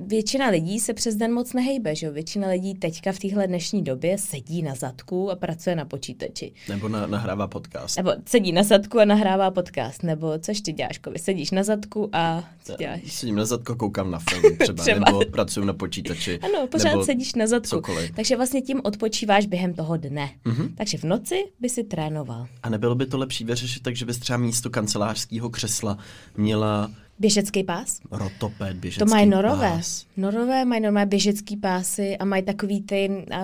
většina lidí se přes den moc nehejbe, že jo? Většina lidí teďka v téhle dnešní době sedí na zadku a pracuje na počítači. Nebo na, nahrává podcast. Nebo sedí na zadku a nahrává podcast. Nebo což ty děláš, Kovi? Sedíš na zadku a co děláš? Sedím na zadku, koukám na film třeba, Třeba. nebo pracuji na počítači. Ano, pořád nebo sedíš na zadku. cokoliv. Takže vlastně tím odpočíváš během toho dne. Mm-hmm. Takže v noci by si trénoval. A nebylo by to lepší vyřešit tak, že bys třeba místo kancelářského křesla měla Běžecký pás? rotoped, běžecký To mají norové. pás. Norové mají normálně běžecký pásy a mají takový ty uh,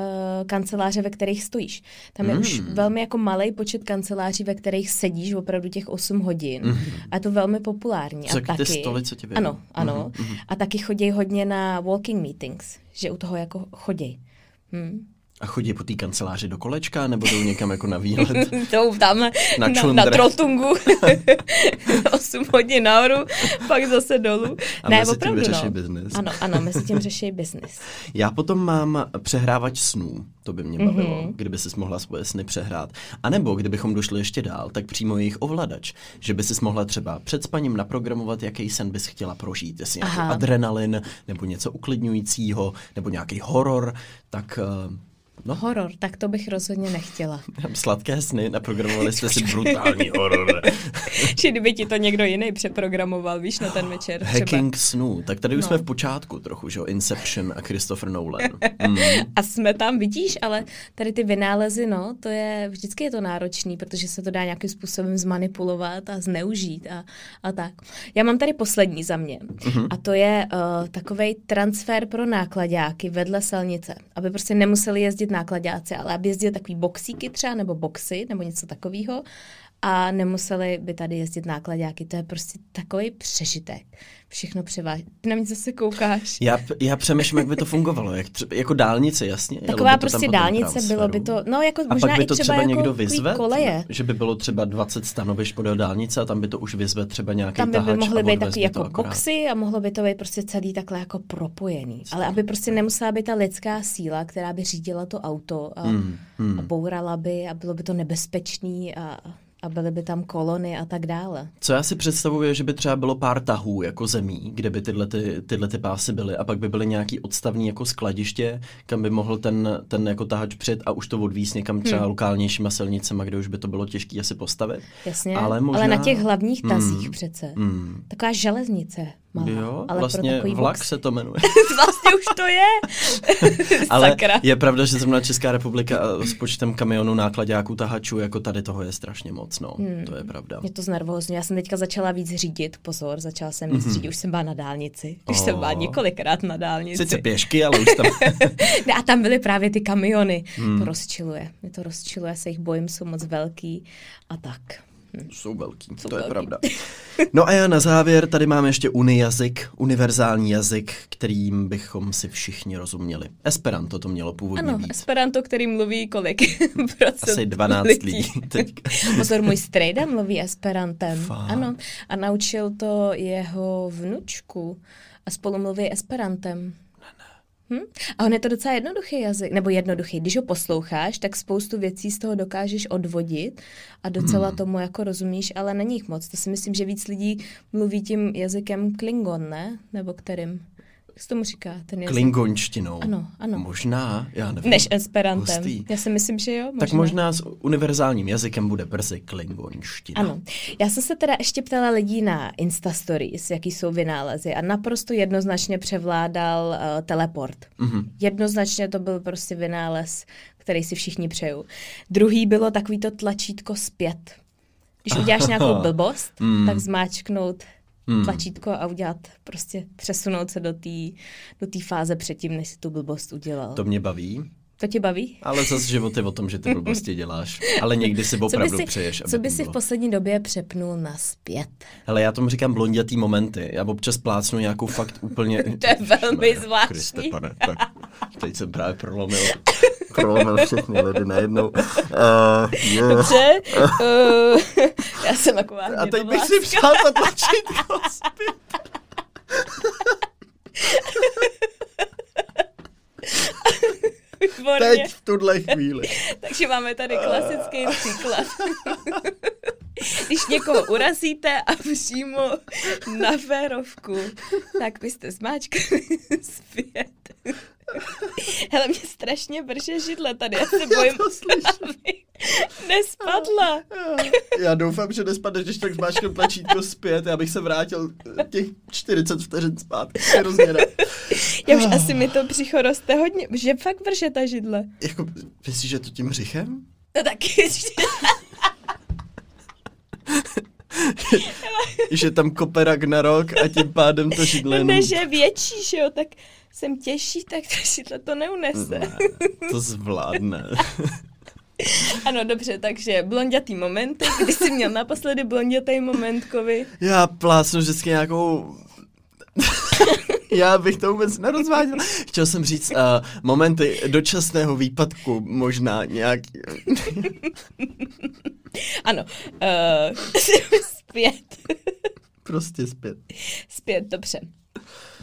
kanceláře, ve kterých stojíš. Tam je mm. už velmi jako malý počet kanceláří, ve kterých sedíš opravdu těch 8 hodin. Mm. A je to velmi populární. Co a ty taky, stoly, co tě? Ano, ano. Mm. A taky chodí hodně na walking meetings, že u toho jako chodí. Hm. A chodí po té kanceláři do kolečka, nebo jdou někam jako na výlet? to tam na, na, na trotungu 8 hodin nahoru, pak zase dolů. A ne, mezi tím opravdu, vyřeší no. biznis. Ano, ano, mezi tím řeší biznis. Já potom mám přehrávač snů, to by mě bavilo, mm-hmm. kdyby si mohla svoje sny přehrát. A nebo kdybychom došli ještě dál, tak přímo jejich ovladač, že by si mohla třeba před spaním naprogramovat, jaký sen bys chtěla prožít, jestli nějaký adrenalin, nebo něco uklidňujícího, nebo nějaký horor, tak eh, no, Horor, tak to bych rozhodně nechtěla. sladké sny, naprogramovali jste si brutální horor. Že kdyby ti to někdo jiný přeprogramoval, víš, na ten večer třeba. Hacking snů, tak tady už No. jsme v počátku trochu, že jo, Inception a Christopher Nolan. Mm. A jsme tam, vidíš, ale tady ty vynálezy, no, to je, vždycky je to náročný, protože se to dá nějakým způsobem zmanipulovat a zneužít a, a tak. Já mám tady poslední za mě Mhm. a to je uh, takový transfer pro nákladáky vedle silnice, aby prostě nemuseli jezdit nákladáci, ale aby jezdili takový boxíky třeba, nebo boxy, nebo něco takového a nemuseli by tady jezdit nákladáky. To je prostě takový přežitek. Všechno převáží. Ty na mě zase koukáš. Já, já přemýšlím, jak by to fungovalo, jak jako dálnice, jasně. Taková prostě dálnice, transferu. bylo by to, no jako A možná pak by i to třeba, třeba jako někdo vyzve, koleje. že by bylo třeba 20 stanovišť podél dálnice a tam by to už vyzve třeba nějaký Tam by, by mohly být takový jako akorát. boxy a mohlo by to být prostě celý takhle jako propojený. Ale aby prostě nemusela být ta lidská síla, která by řídila to auto a, Hmm, hmm. a bourala by a bylo by to nebezpečný a, a byly by tam kolony a tak dále. Co já si představuji, že by třeba bylo pár tahů jako zemí, kde by tyhle, ty, tyhle ty pásy byly a pak by byly nějaký odstavní jako skladiště, kam by mohl ten, ten jako tahač před a už to odvíz někam třeba Hmm. lokálnějšíma silnicema, kde už by to bylo těžké asi postavit. Jasně, Ale možná- ale na těch hlavních tazích Hmm. přece. Hmm. Taková železnice malá, Jo, ale vlastně vlak boxy. se to jmenuje. vlastně už to je. Ale Sakra. je pravda, že zrovna Česká republika s počtem kamionů, nákladáků, tahačů, jako tady toho je strašně moc, no. Hmm. To je pravda. Mě to znervózně. Já jsem teďka začala víc řídit. Pozor, začala jsem víc řídit. Už jsem byla na dálnici. Už jsem byla. Oh. několikrát na dálnici. Sice pěšky, ale už tam... Ne, a tam byly právě ty kamiony. Hmm. To rozčiluje. Mě to rozčiluje, já se jich bojím, jsou moc velký a tak. Jsou velký, Jsou to je velký. pravda. No a já na závěr tady mám ještě unijazyk, univerzální jazyk, kterým bychom si všichni rozuměli. Esperanto to mělo původně Ano, být. Esperanto, který mluví kolik? procent Asi 12 lidí teď. Pozor, můj strejda mluví Esperantem. Fakt? Ano. A naučil to jeho vnučku a spolu mluví Esperantem. Hm? A on je to docela jednoduchý jazyk, nebo jednoduchý. Když ho posloucháš, tak spoustu věcí z toho dokážeš odvodit a docela Hmm. tomu jako rozumíš, ale není jich moc. To si myslím, že víc lidí mluví tím jazykem Klingon, ne? Nebo kterým? Jak se tomu říká ten jazyk? Klingonštinou. Ano, ano. Možná, já nevím. Než Esperantem. Hustý. Já si myslím, že jo. Možná. Tak možná s univerzálním jazykem bude brzy klingonština. Ano. Já jsem se teda ještě ptala lidí na Insta Stories, jaký jsou vynálezy a naprosto jednoznačně převládal uh, teleport. Mhm. Jednoznačně to byl prostě vynález, který si všichni přejou. Druhý bylo takový to tlačítko zpět. Když uděláš nějakou blbost, Mm. tak zmáčknout Mm. tlačítko a udělat, prostě přesunout se do té do fáze předtím, než si tu blbost udělal. To, mě baví, to tě baví? ale zase život je o tom, že ty blbosti děláš. Ale někdy si Co opravdu si, přeješ, aby co by si v poslední době přepnul na zpět? Hele, já tomu říkám blondětý momenty. Já občas plácnu nějakou fakt úplně... To je velmi zvláštní. Kriste, pane, tak Teď jsem právě prolomil, prolomil všechny ledy najednou. Uh, yeah. Dobře, uh, já jsem taková A teď bych si přál to tlačítko zpět. Výborně. Teď v tuhle chvíli. Takže máme tady klasický příklad. Když někoho urazíte a přímo na férovku, tak byste zmáčkali zpět. Hele, mě strašně brže židle tady, já se bojím, to slyším. aby nespadla. Já doufám, že nespadneš, když tak zmáčknu tlačítko zpět. Já bych se vrátil těch 40 vteřin zpátky. Hrozně rád. Já už asi mi to břicho roste hodně, že fakt vrže ta židle. Jako, myslíš, že to tím břichem? No taky. že tam kope Ragnarok a tím pádem to židle jenom... Ne, že je větší, že jo, tak jsem těžší, tak ta židle to neunese. Ne, to zvládne. Ano, dobře, takže blondětý momenty, kdy jsi měl naposledy blondětý momentkovi. Já plásnu vždycky nějakou... Já bych to vůbec nerozváděl. Chtěl jsem říct uh, momenty dočasného výpadku, možná nějaký... Ano, uh, zpět. prostě zpět. Zpět, dobře.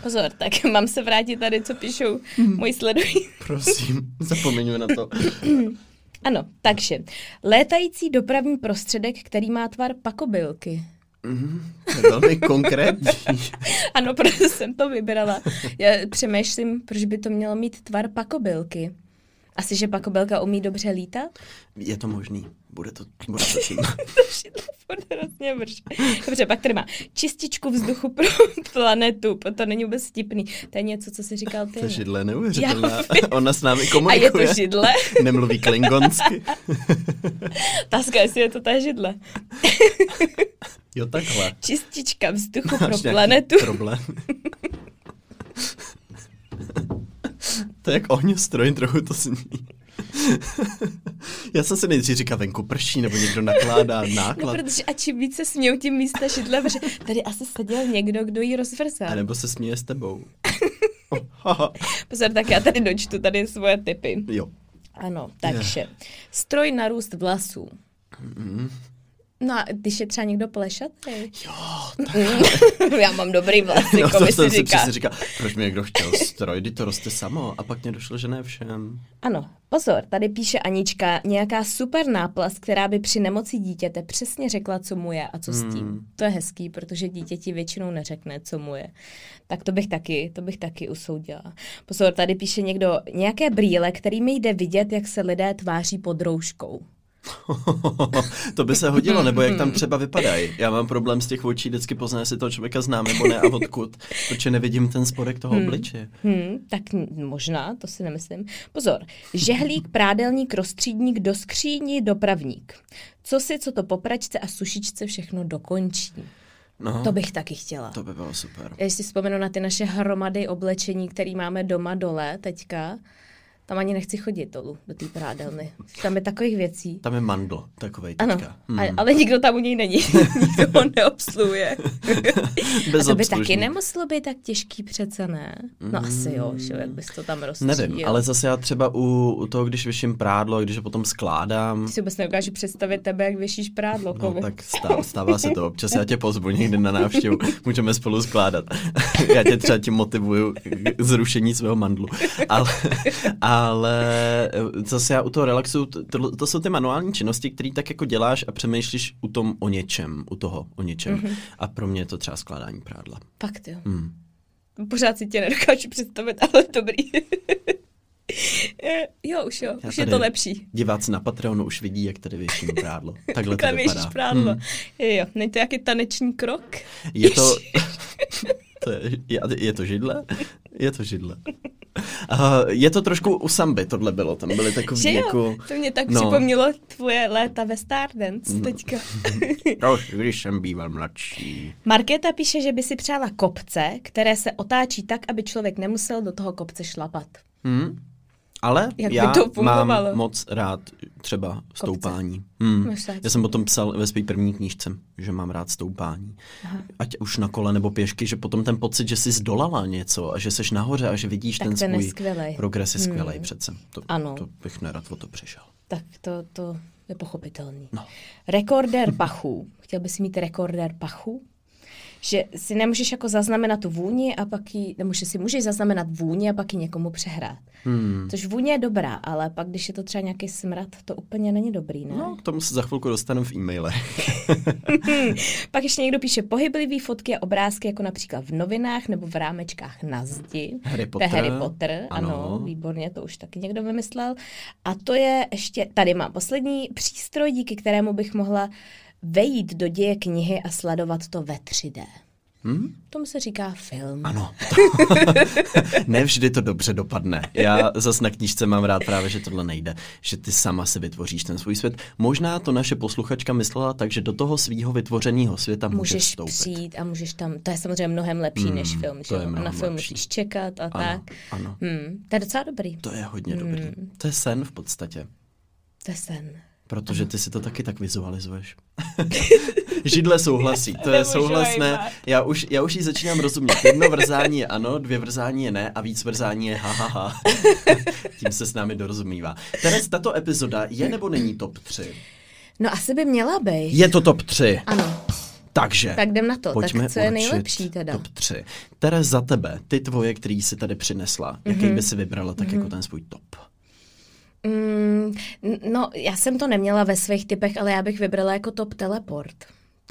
Pozor, tak mám se vrátit tady, co píšou moji sledují. Prosím, zapomeňu na to. Ano, takže létající dopravní prostředek, který má tvar pakobylky. Je velmi konkrétní. Ano, proto jsem to vybrala. Já přemýšlím, proč by to mělo mít tvar pakobylky. Asi, že pakobylka umí dobře lítat? Je to možný. Bude to, bude to tím. Hrozně. Dobře, pak tady má čističku vzduchu pro planetu. To není vůbec vtipný. To je něco, co si říkal ty. To židle je neuvěřitelná. Ona s námi A je komunikuje. to židle? Nemluví klingonsky. Taska, jestli je to ta židle. Jo, takhle. Čistička vzduchu Máš pro planetu. problém. to je jak ohňostroj, trochu to zní. Já jsem si nejdřív říkal, venku prší, nebo někdo nakládá No, náklad. protože a čím více smějou, tím víc ta židle vrže. Tady asi seděl někdo, kdo ji rozvrzal. A nebo se směje s tebou. Pozor, tak já tady dočtu tady svoje typy. jo. Ano, takže stroj na růst vlasů. No a když je třeba někdo plešatý? Jo, Já mám dobrý vlasy, no, jako to by jsem si říká. přesně říkal, proč mi někdo chtěl stroj, kdy to roste samo. A pak mě došlo, že ne všem. Ano, pozor, tady píše Anička, nějaká super náplast, která by při nemoci dítěte přesně řekla, co mu je a co s tím. Hmm. To je hezký, protože dítě ti většinou neřekne, co mu je. Tak to bych taky, to bych taky usoudila. Pozor, tady píše někdo, nějaké brýle, kterými jde vidět, jak se lidé tváří pod rouškou. to by se hodilo, nebo jak tam třeba vypadají. Já mám problém z těch očí, vždycky poznám, jestli toho člověka znám nebo ne a odkud, protože nevidím ten spodek toho obličeje. Hmm, tak n- možná, to si nemyslím. Pozor, žehlík, prádelník, rozstřídník, do skříní, dopravník. Co si, co to po pračce a sušičce všechno dokončí. No, To bych taky chtěla. to by bylo super. Já si vzpomenu na ty naše hromady oblečení, které máme doma dole teďka. Tam ani nechci chodit dolů, do té prádelny. Tam je takových věcí. Tam je mandl takovej Ano, teďka. Hmm. a, ale nikdo tam u něj není. nikdo ho neobsluje. a to by taky nemuselo být tak těžký přece, ne? No asi jo, že jo, jak bys to tam rozstřídil. Nevím, ale zase já třeba u, u toho, když vyším prádlo, když ho potom skládám, Si vůbec nedokážu představit tebe, jak věšíš prádlo, No kovi. tak stává, stává se to občas, já tě pozvu někdy na návštěvu, můžeme spolu skládat. já tě třeba tím motivuju k zrušení svého mandlu. Ale, ale zase já u toho relaxu, to, to, jsou ty manuální činnosti, které tak jako děláš a přemýšlíš u tom o něčem, u toho o něčem. Mhm. Mm-hmm. A pro mě je to třeba skládání prádla. Fakt jo. Hmm. Pořád si tě nedokážu představit, ale dobrý. jo, už jo, Já už je to lepší. Diváci na Patreonu už vidí, jak tady věším prádlo. Takhle to Takhle vypadá. prádlo. Hmm. Jo, není to jaký taneční krok? Je to, to je, je, je to židle? Je to židle. Uh, je to trošku u samby, tohle bylo, tam byly takový Že jo, jako... to mě tak no. připomnělo tvoje léta ve Stardance teďka. No, když jsem býval mladší. Markéta píše, že by si přála kopce, které se otáčí tak, aby člověk nemusel do toho kopce šlapat. Hmm? Ale Jak by já to fungovalo? mám moc rád třeba stoupání. Hmm. Já jsem o tom psal ve své první knížce, že mám rád stoupání. Aha. Ať už na kole nebo pěšky, že potom ten pocit, že jsi zdolala něco a že seš nahoře a že vidíš Tak ten ten svůj skvělej. progres je skvělej přece. To, Ano. to bych nerad o to přišel. Tak to, to je pochopitelný. No. Rekordér pachů. Chtěl bys mít rekordér pachů? Že si nemůžeš jako zaznamenat tu vůni a pak ji, nebo že si můžeš zaznamenat vůni a pak ji někomu přehrát. Hmm. Což vůně je dobrá, ale pak, když je to třeba nějaký smrad, to úplně není dobrý, ne? No, k tomu se za chvilku dostanu v e-maile. Pak ještě někdo píše pohyblivý fotky a obrázky, jako například v novinách nebo v rámečkách na zdi. Harry To Potter. Harry Potter, ano. Ano. ano, výborně, to už taky někdo vymyslel. A to je ještě, tady mám poslední přístroj, díky kterému bych mohla vejít do děje knihy a sledovat to ve 3D. Hmm? Tomu se říká film. Ano. ne vždy to dobře dopadne. Já zas na knížce mám rád právě, že tohle nejde. Že ty sama si vytvoříš ten svůj svět. Možná to naše posluchačka myslela tak, že do toho svýho vytvořeného světa můžeš, Můžeš vstoupit. přijít a můžeš tam, to je samozřejmě mnohem lepší mm, než film, to že je na film lepší. musíš čekat a Ano, tak. ano. Hmm, to je docela dobrý. To je hodně dobrý. To je sen v podstatě. To je sen. Protože ty si to taky tak vizualizuješ. Židle souhlasí, to je souhlasné. Já už, já už jí začínám rozumět. Jedno vrzání je ano, dvě vrzání je ne a víc vrzání je ha, ha, ha. Tím se s námi dorozumívá. Teres, tato epizoda je nebo není top 3? No asi by měla být. Je to top 3. Ano. Takže, Tak jdem na to. pojďme tak co je nejlepší teda? top 3. Teres, za tebe, ty tvoje, který jsi tady přinesla, jaký Mhm. by si vybrala tak jako ten svůj top? Mm, no, já jsem to neměla ve svých typech, ale já bych vybrala jako top teleport.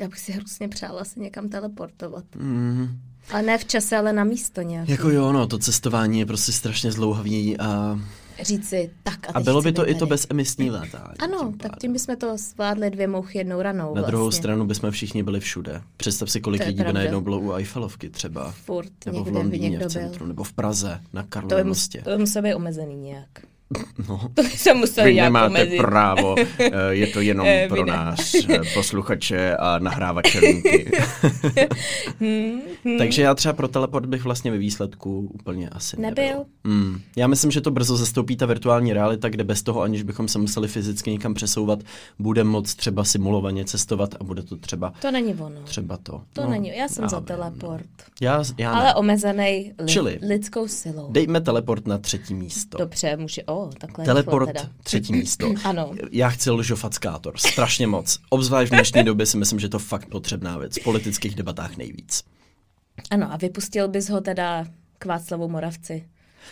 Já bych si hrozně přála se někam teleportovat. Mm, Ale ne v čase, ale na místo nějak. jako jo, no, to cestování je prostě strašně zdlouhavý a, Říct si, tak a, a bylo by to být i to tady. bezemisní létání. Ano, tím tak tím bychom to zvládli dvě mouchy jednou ranou Na vlastně. druhou stranu bychom všichni byli všude. Představ si, kolik To je lidí by najednou bylo u Eiffelovky třeba. Furt Nebo v Londýně někdo v byl. centru, nebo v Praze, na To Karlově mus, mostě. to by muselo být omezený nějak. No. To by se muselo Vy nemáte omezit. právo, eh, je to jenom Eh, pro nás, eh, posluchače a nahrávače linky. Takže já třeba pro teleport bych vlastně ve výsledku úplně asi nebyl. Nebyl? Hmm. Já myslím, že to brzo zastoupí ta virtuální realita, kde bez toho, aniž bychom se museli fyzicky někam přesouvat, bude moc třeba simulovaně cestovat a bude to třeba To není ono. třeba to. To no, není, já jsem za vím, teleport. Já, já Ale omezený li, Čili- lidskou silou. Dejme teleport na třetí místo. Dobře, může, o, takhle Teleport rychle teda. třetí místo. Ano. Já chci lžofackátor, strašně moc. Obzvlášť v dnešní době si myslím, že je to fakt potřebná věc. V politických debatách nejvíc. Ano, a vypustil bys ho teda k Václavu Moravci.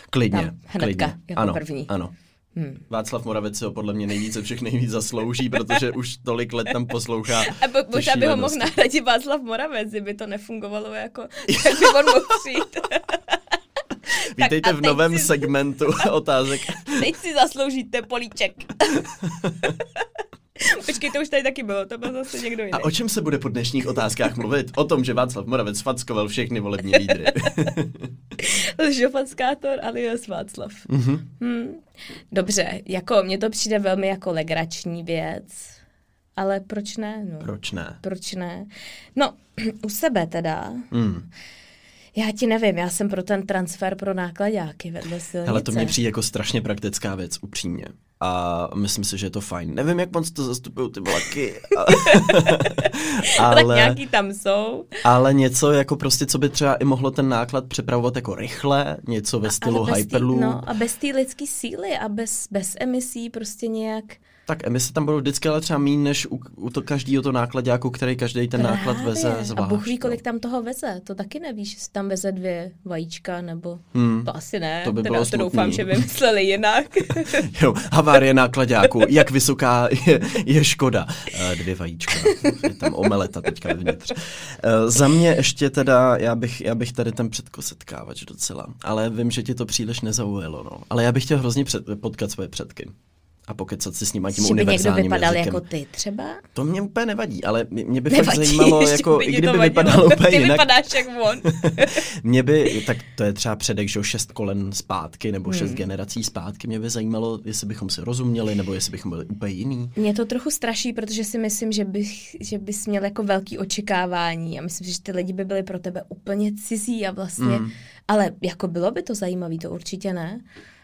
Klidně, Tam, hnedka, klidně. jako ano, první. Ano. Hmm. Václav Moravec si ho podle mě nejvíce všech nejvíc zaslouží, protože už tolik let tam poslouchá. A ty možná by ho mohl nahradit Václav Moravec, kdyby to nefungovalo jako, tak by on mohl přijít. Vítejte v novém si- segmentu otázek. Teď si zasloužíte políček. Počkej, to už tady taky bylo, to byl zase někdo jiný. A o čem se bude po dnešních otázkách mluvit? O tom, že Václav Moravec fackoval všechny volební lídry. Lžofanskátor alias Václav. Mm-hmm. Hmm. Dobře, jako mně to přijde velmi jako legrační věc, ale proč ne? No. Proč ne? Proč ne? No, u sebe teda. Hmm. Já ti nevím, já jsem pro ten transfer pro nákladáky vedle silnice. Hele, to mně přijde jako strašně praktická věc, upřímně. A myslím si, že je to fajn. Nevím, jak moc to zastupují ty vlaky. a- Tak ale, nějaký tam jsou. ale něco jako prostě, co by třeba i mohlo ten náklad přepravovat jako rychle, něco ve stylu Ale tý- Hyperloop. No, a bez té lidské síly a bez, bez emisí prostě nějak... Tak emise tam budou vždycky ale třeba méně než u, u to každého to nákladáku, který každý ten náklad veze Právě. zvlášť. A Bůh ví, no. kolik tam toho veze. To taky nevíš, jestli tam veze dvě vajíčka, nebo... Hmm. To asi ne. To by teda bylo to doufám, že vymysleli jinak. Jo, havárie nákladáku, jak vysoká je, je škoda. Eh, Dvě vajíčka, je tam omeleta teďka vevnitř. Eh, Za mě ještě teda, já bych, já bych tady ten předkosetkávač docela, ale vím, že ti to příliš nezaujalo, no. Ale já bych chtěl hrozně před, potkat svoje předky. A pokecat si s nimi tím že by někdo vypadal jazykem. jako ty třeba? To mě úplně nevadí, ale mě, by fakt Nevadí, zajímalo, že jako, by i kdyby vypadal úplně Ty jinak. vypadáš jak on. Mě by, tak to je třeba předek, že šest kolen zpátky, nebo Hmm. šest generací zpátky, mě by zajímalo, jestli bychom si rozuměli, nebo jestli bychom byli úplně jiný. Mě to trochu straší, protože si myslím, že, bych, že bys měl jako velký očekávání a myslím si, že ty lidi by byli pro tebe úplně cizí a vlastně Mm. Ale jako bylo by to zajímavé, to určitě ne.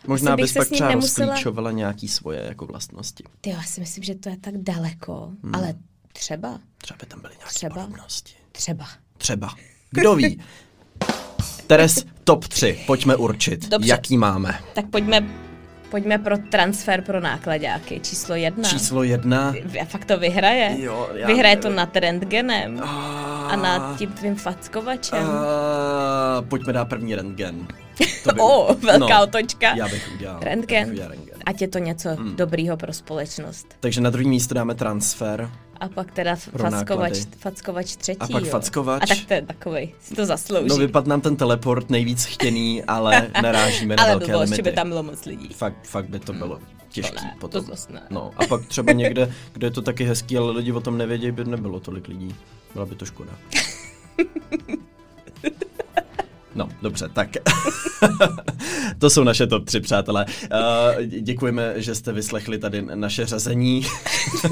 Možná bys se pak třeba nemusela- rozklíčovala nějaký svoje jako vlastnosti. Ty já si myslím, že to je tak daleko, hmm. ale třeba, Třeba by tam byly nějaké Třeba. podobnosti. třeba. Třeba. Kdo ví? Teres, top 3. Pojďme určit. Dobře. Jaký máme? Tak pojďme, pojďme pro transfer pro nákladáky. Číslo jedna. Číslo jedna. A fakt to vyhraje. Jo, já vyhraje nevím. to nad rentgenem A, a nad tím tvým fackovačem. a, pojďme dát první rentgen. To by- O, velká otočka. Já bych udělal. Já bych Rentgen. udělal rentgen. Ať je to něco hmm. dobrýho pro společnost. Takže na druhý místo dáme transfer. A pak teda fackovač, fackovač třetí. A pak jo. fackovač. A tak to je takovej, si to zaslouží. No vypad nám ten teleport nejvíc chtěný, ale narážíme na Ale velké limity. by tam bylo moc lidí. Fakt, fakt by to bylo těžký To ne, potom. to zas ne. No a pak třeba někde, kde je to taky hezký, ale lidi o tom nevědí, by nebylo tolik lidí. Byla by to škoda. No, dobře, tak. to jsou naše top 3, přátelé. Uh, děkujeme, že jste vyslechli tady naše řazení,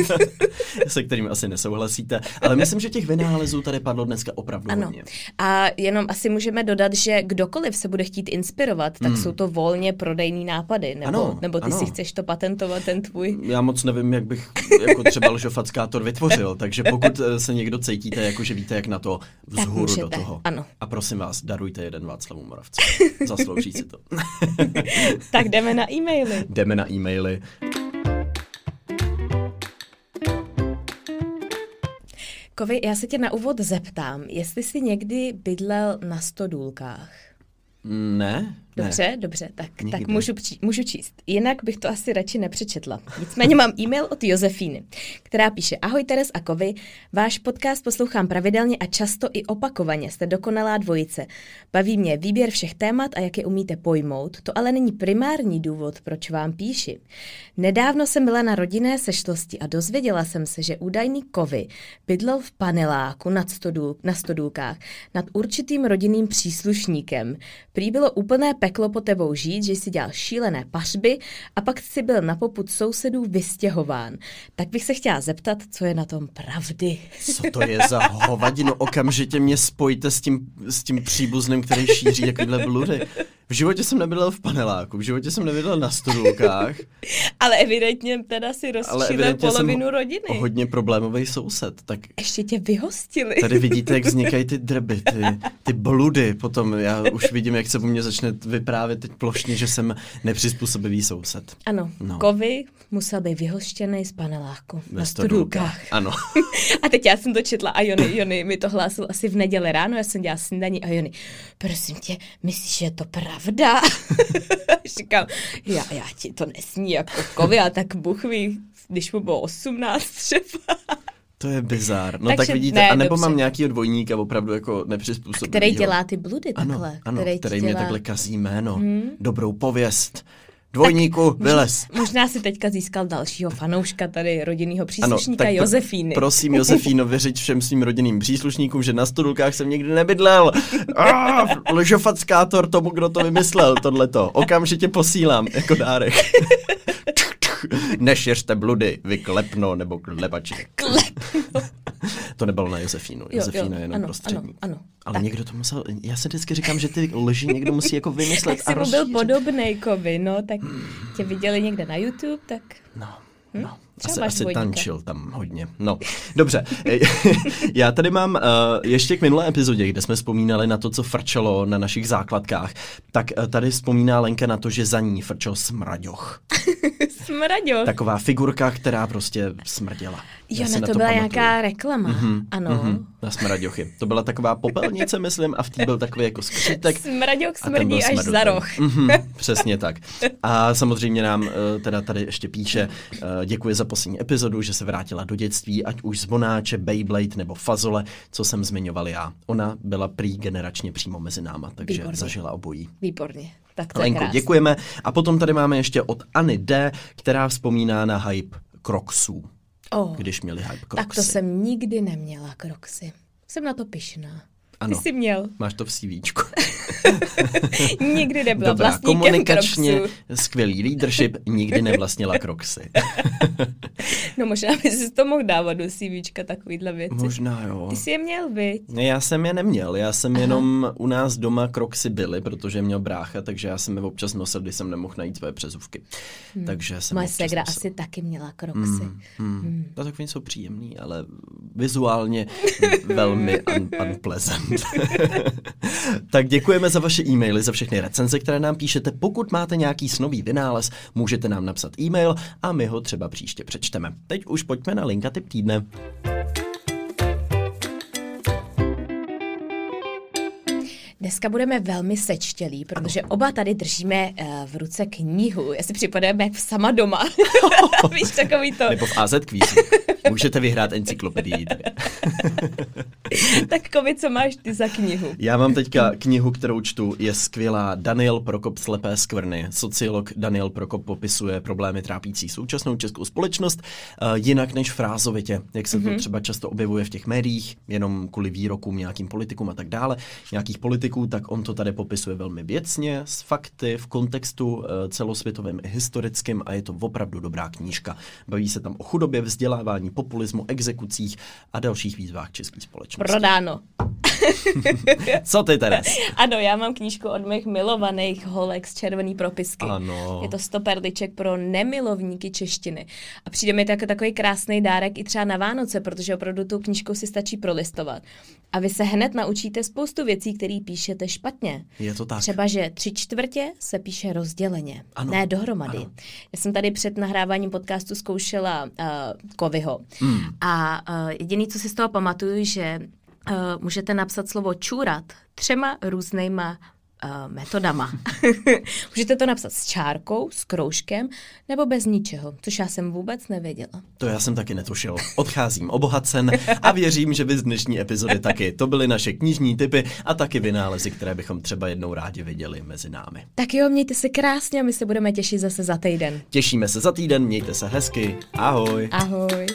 se kterým asi nesouhlasíte, ale myslím, že těch vynálezů tady padlo dneska opravdu Ano. hodně. A jenom asi můžeme dodat, že kdokoliv se bude chtít inspirovat, tak jsou to volně prodejní nápady. Nebo, Hmm. Ano, nebo ty ano. si chceš to patentovat, ten tvůj. Já moc nevím, jak bych jako třeba lžofackátor vytvořil, takže pokud eh, se někdo cítíte, jako že víte, jak na to vzhůru do toho. ano. A prosím vás, darujte jeden Václavu Moravci. Zaslouží si to. Tak jdeme na e-maily. Jdeme na e-maily. Kovi, já se tě na úvod zeptám, jestli jsi někdy bydlel na stodůlkách. Ne? Dobře, ne. dobře, tak, Nikdy. tak můžu, při, můžu číst. Jinak bych to asi radši nepřečetla. Nicméně mám e-mail od Josefíny, která píše Ahoj Teres a Kovy, váš podcast poslouchám pravidelně a často i opakovaně, jste dokonalá dvojice. Baví mě výběr všech témat a jak je umíte pojmout, to ale není primární důvod, proč vám píši. Nedávno jsem byla na rodinné sešlosti a dozvěděla jsem se, že údajný Kovy bydlel v paneláku nad stodůl, na stodůlkách nad určitým rodinným příslušníkem. Prý bylo úplné peklo po tebou žít, že jsi dělal šílené pařby a pak si byl na poput sousedů vystěhován. Tak bych se chtěla zeptat, co je na tom pravdy. Co to je za hovadinu? Okamžitě mě spojte s tím, s tím příbuzným, který šíří takovýhle bludy. V životě jsem nebydlel v paneláku, v životě jsem nebydlel na stodůlkách, Ale evidentně teda si rozšířil polovinu jsem rodiny. hodně problémový soused, tak Ještě tě vyhostili. Tady vidíte, jak vznikají ty drby, ty, ty bludy. Potom já už vidím, jak se u mě začne vyprávět teď plošně, že jsem nepřizpůsobivý soused. Ano, No. Kovy musel být vyhoštěný z paneláku Ve na stodůlkách. Ano. A teď já jsem to četla a Jony, Jony mi to hlásil asi v neděli ráno, já jsem dělala snídaní a Jony, prosím tě, myslíš, že je to pravda? Říkám, já, já ti to nesní jako kovy, a tak Bůh ví, když mu bylo 18 třeba. To je bizár. No Takže tak vidíte, ne, a nebo dobře. mám nějaký dvojníka opravdu jako nepřizpůsobivý. Který dělá ty bludy ano, takhle. ano, který, který, ti mě dělá... takhle kazí jméno, hmm. dobrou pověst. Dvojníku, vylez. Možná si teďka získal dalšího fanouška tady rodinného Ano, příslušníka tak pr- Josefíny. Prosím Josefíno vyřiď všem svým rodinným příslušníkům, že na stodulkách jsem nikdy nebydlel. Ah, Lžofackátor tomu, kdo to vymyslel, tohleto. Okamžitě posílám jako dárek. Nešiřte bludy, vy klepno nebo klepači. To nebylo na Josefínu. Josefína je jenom ano, prostředník. Ano, ano. Ale Tak. někdo to musel, já se vždycky říkám, že ty lži někdo musí jako vymyslet Tak a jsi mu byl podobnej Kovi, no, tak tě viděli někde na YouTube, tak No, Hm? no. Asi, asi dvojníka. tančil tam hodně. No, dobře. Já tady mám uh, ještě k minulé epizodě, kde jsme vzpomínali na to, co frčelo na našich základkách. Tak uh, tady vzpomíná Lenka na to, že za ní frčel smraďoch. smraďo. Taková figurka, která prostě smrděla. Jo, ne, to byla pamatuju. nějaká reklama. Mm-hmm, ano. Mhm, na smraďochy. To byla taková popelnice, myslím, a v té byl takový jako skřítek. Byl smrdí až za roh. Mhm, přesně tak. A samozřejmě nám uh, teda tady ještě píše, uh, děkuji za poslední epizodu, že se vrátila do dětství, ať už zvonáče, Beyblade nebo Fazole, co jsem zmiňoval já. Ona byla prý generačně přímo mezi náma, takže Výborně. zažila obojí. Výborně. Tak to krásný. děkujeme. A potom tady máme ještě od Anny D, která vzpomíná na hype Crocsů, Oh, když měli hype Crocsy. tak to jsem nikdy neměla kroksy. Jsem na to pyšná. Ano. Ty jsi měl. Máš to v CVčku. Nikdy nebyla Dobrá, vlastníkem komunikačně Crocsů. skvělý leadership, nikdy nevlastnila Crocsy. No možná by si to mohl dávat do CVčka takovýhle věci. Možná jo. Ty jsi je měl? Ne, Já jsem je neměl, já jsem Aha. jenom u nás doma kroksy byly, protože měl brácha, takže já jsem je občas nosil, když jsem nemohl najít své přezuvky. Hmm. Takže jsem Moje segra nosil. asi taky měla kroksy. Hmm, hmm. Hmm. No, tak oni jsou příjemný, ale vizuálně velmi un- unpleasant. tak děkujeme za vaše e-maily, za všechny recenze, které nám píšete. Pokud máte nějaký snový vynález, můžete nám napsat e-mail a my ho třeba příště přečteme. Teď už pojďme na linka typ týdne. Dneska budeme velmi sečtělí, protože oba tady držíme uh, v ruce knihu. Já si připadám jak sama doma. Víš, takový to. Nebo v AZ kvízu. Můžete vyhrát encyklopedii. tak kovi, co máš ty za knihu? Já mám teďka knihu, kterou čtu, je skvělá. Daniel Prokop Slepé skvrny. Sociolog Daniel Prokop popisuje problémy trápící současnou českou společnost uh, jinak než frázovitě, jak se to mm-hmm. třeba často objevuje v těch médiích, jenom kvůli výrokům nějakým politikům a tak dále, nějakých politiků, tak on to tady popisuje velmi věcně, s fakty, v kontextu celosvětovém i historickým a je to opravdu dobrá knížka. Baví se tam o chudobě, vzdělávání, populismu, exekucích a dalších výzvách české společnosti. Prodáno. Co ty, Teres? Ano, já mám knížku od mých milovaných holek z červený propisky. Ano. Je to 100 perliček pro nemilovníky češtiny. A přijde mi to jako takový krásný dárek i třeba na Vánoce, protože opravdu tu knížku si stačí prolistovat. A vy se hned naučíte spoustu věcí, které píšete špatně. Je to tak. Třeba, že tři čtvrtě se píše rozděleně, Ano. ne dohromady. Ano. Já jsem tady před nahráváním podcastu zkoušela uh, Kovyho. Mm. A uh, jediný, co si z toho pamatuju, že uh, můžete napsat slovo čůrat třema různýma uh, metodama. můžete to napsat s čárkou, s kroužkem nebo bez ničeho, což já jsem vůbec nevěděla. To já jsem taky netušil. Odcházím obohacen a věřím, že vy z dnešní epizody taky. To byly naše knižní typy a taky vynálezy, které bychom třeba jednou rádi viděli mezi námi. Tak jo, mějte se krásně a my se budeme těšit zase za týden. Těšíme se za týden, mějte se hezky. Ahoj. Ahoj.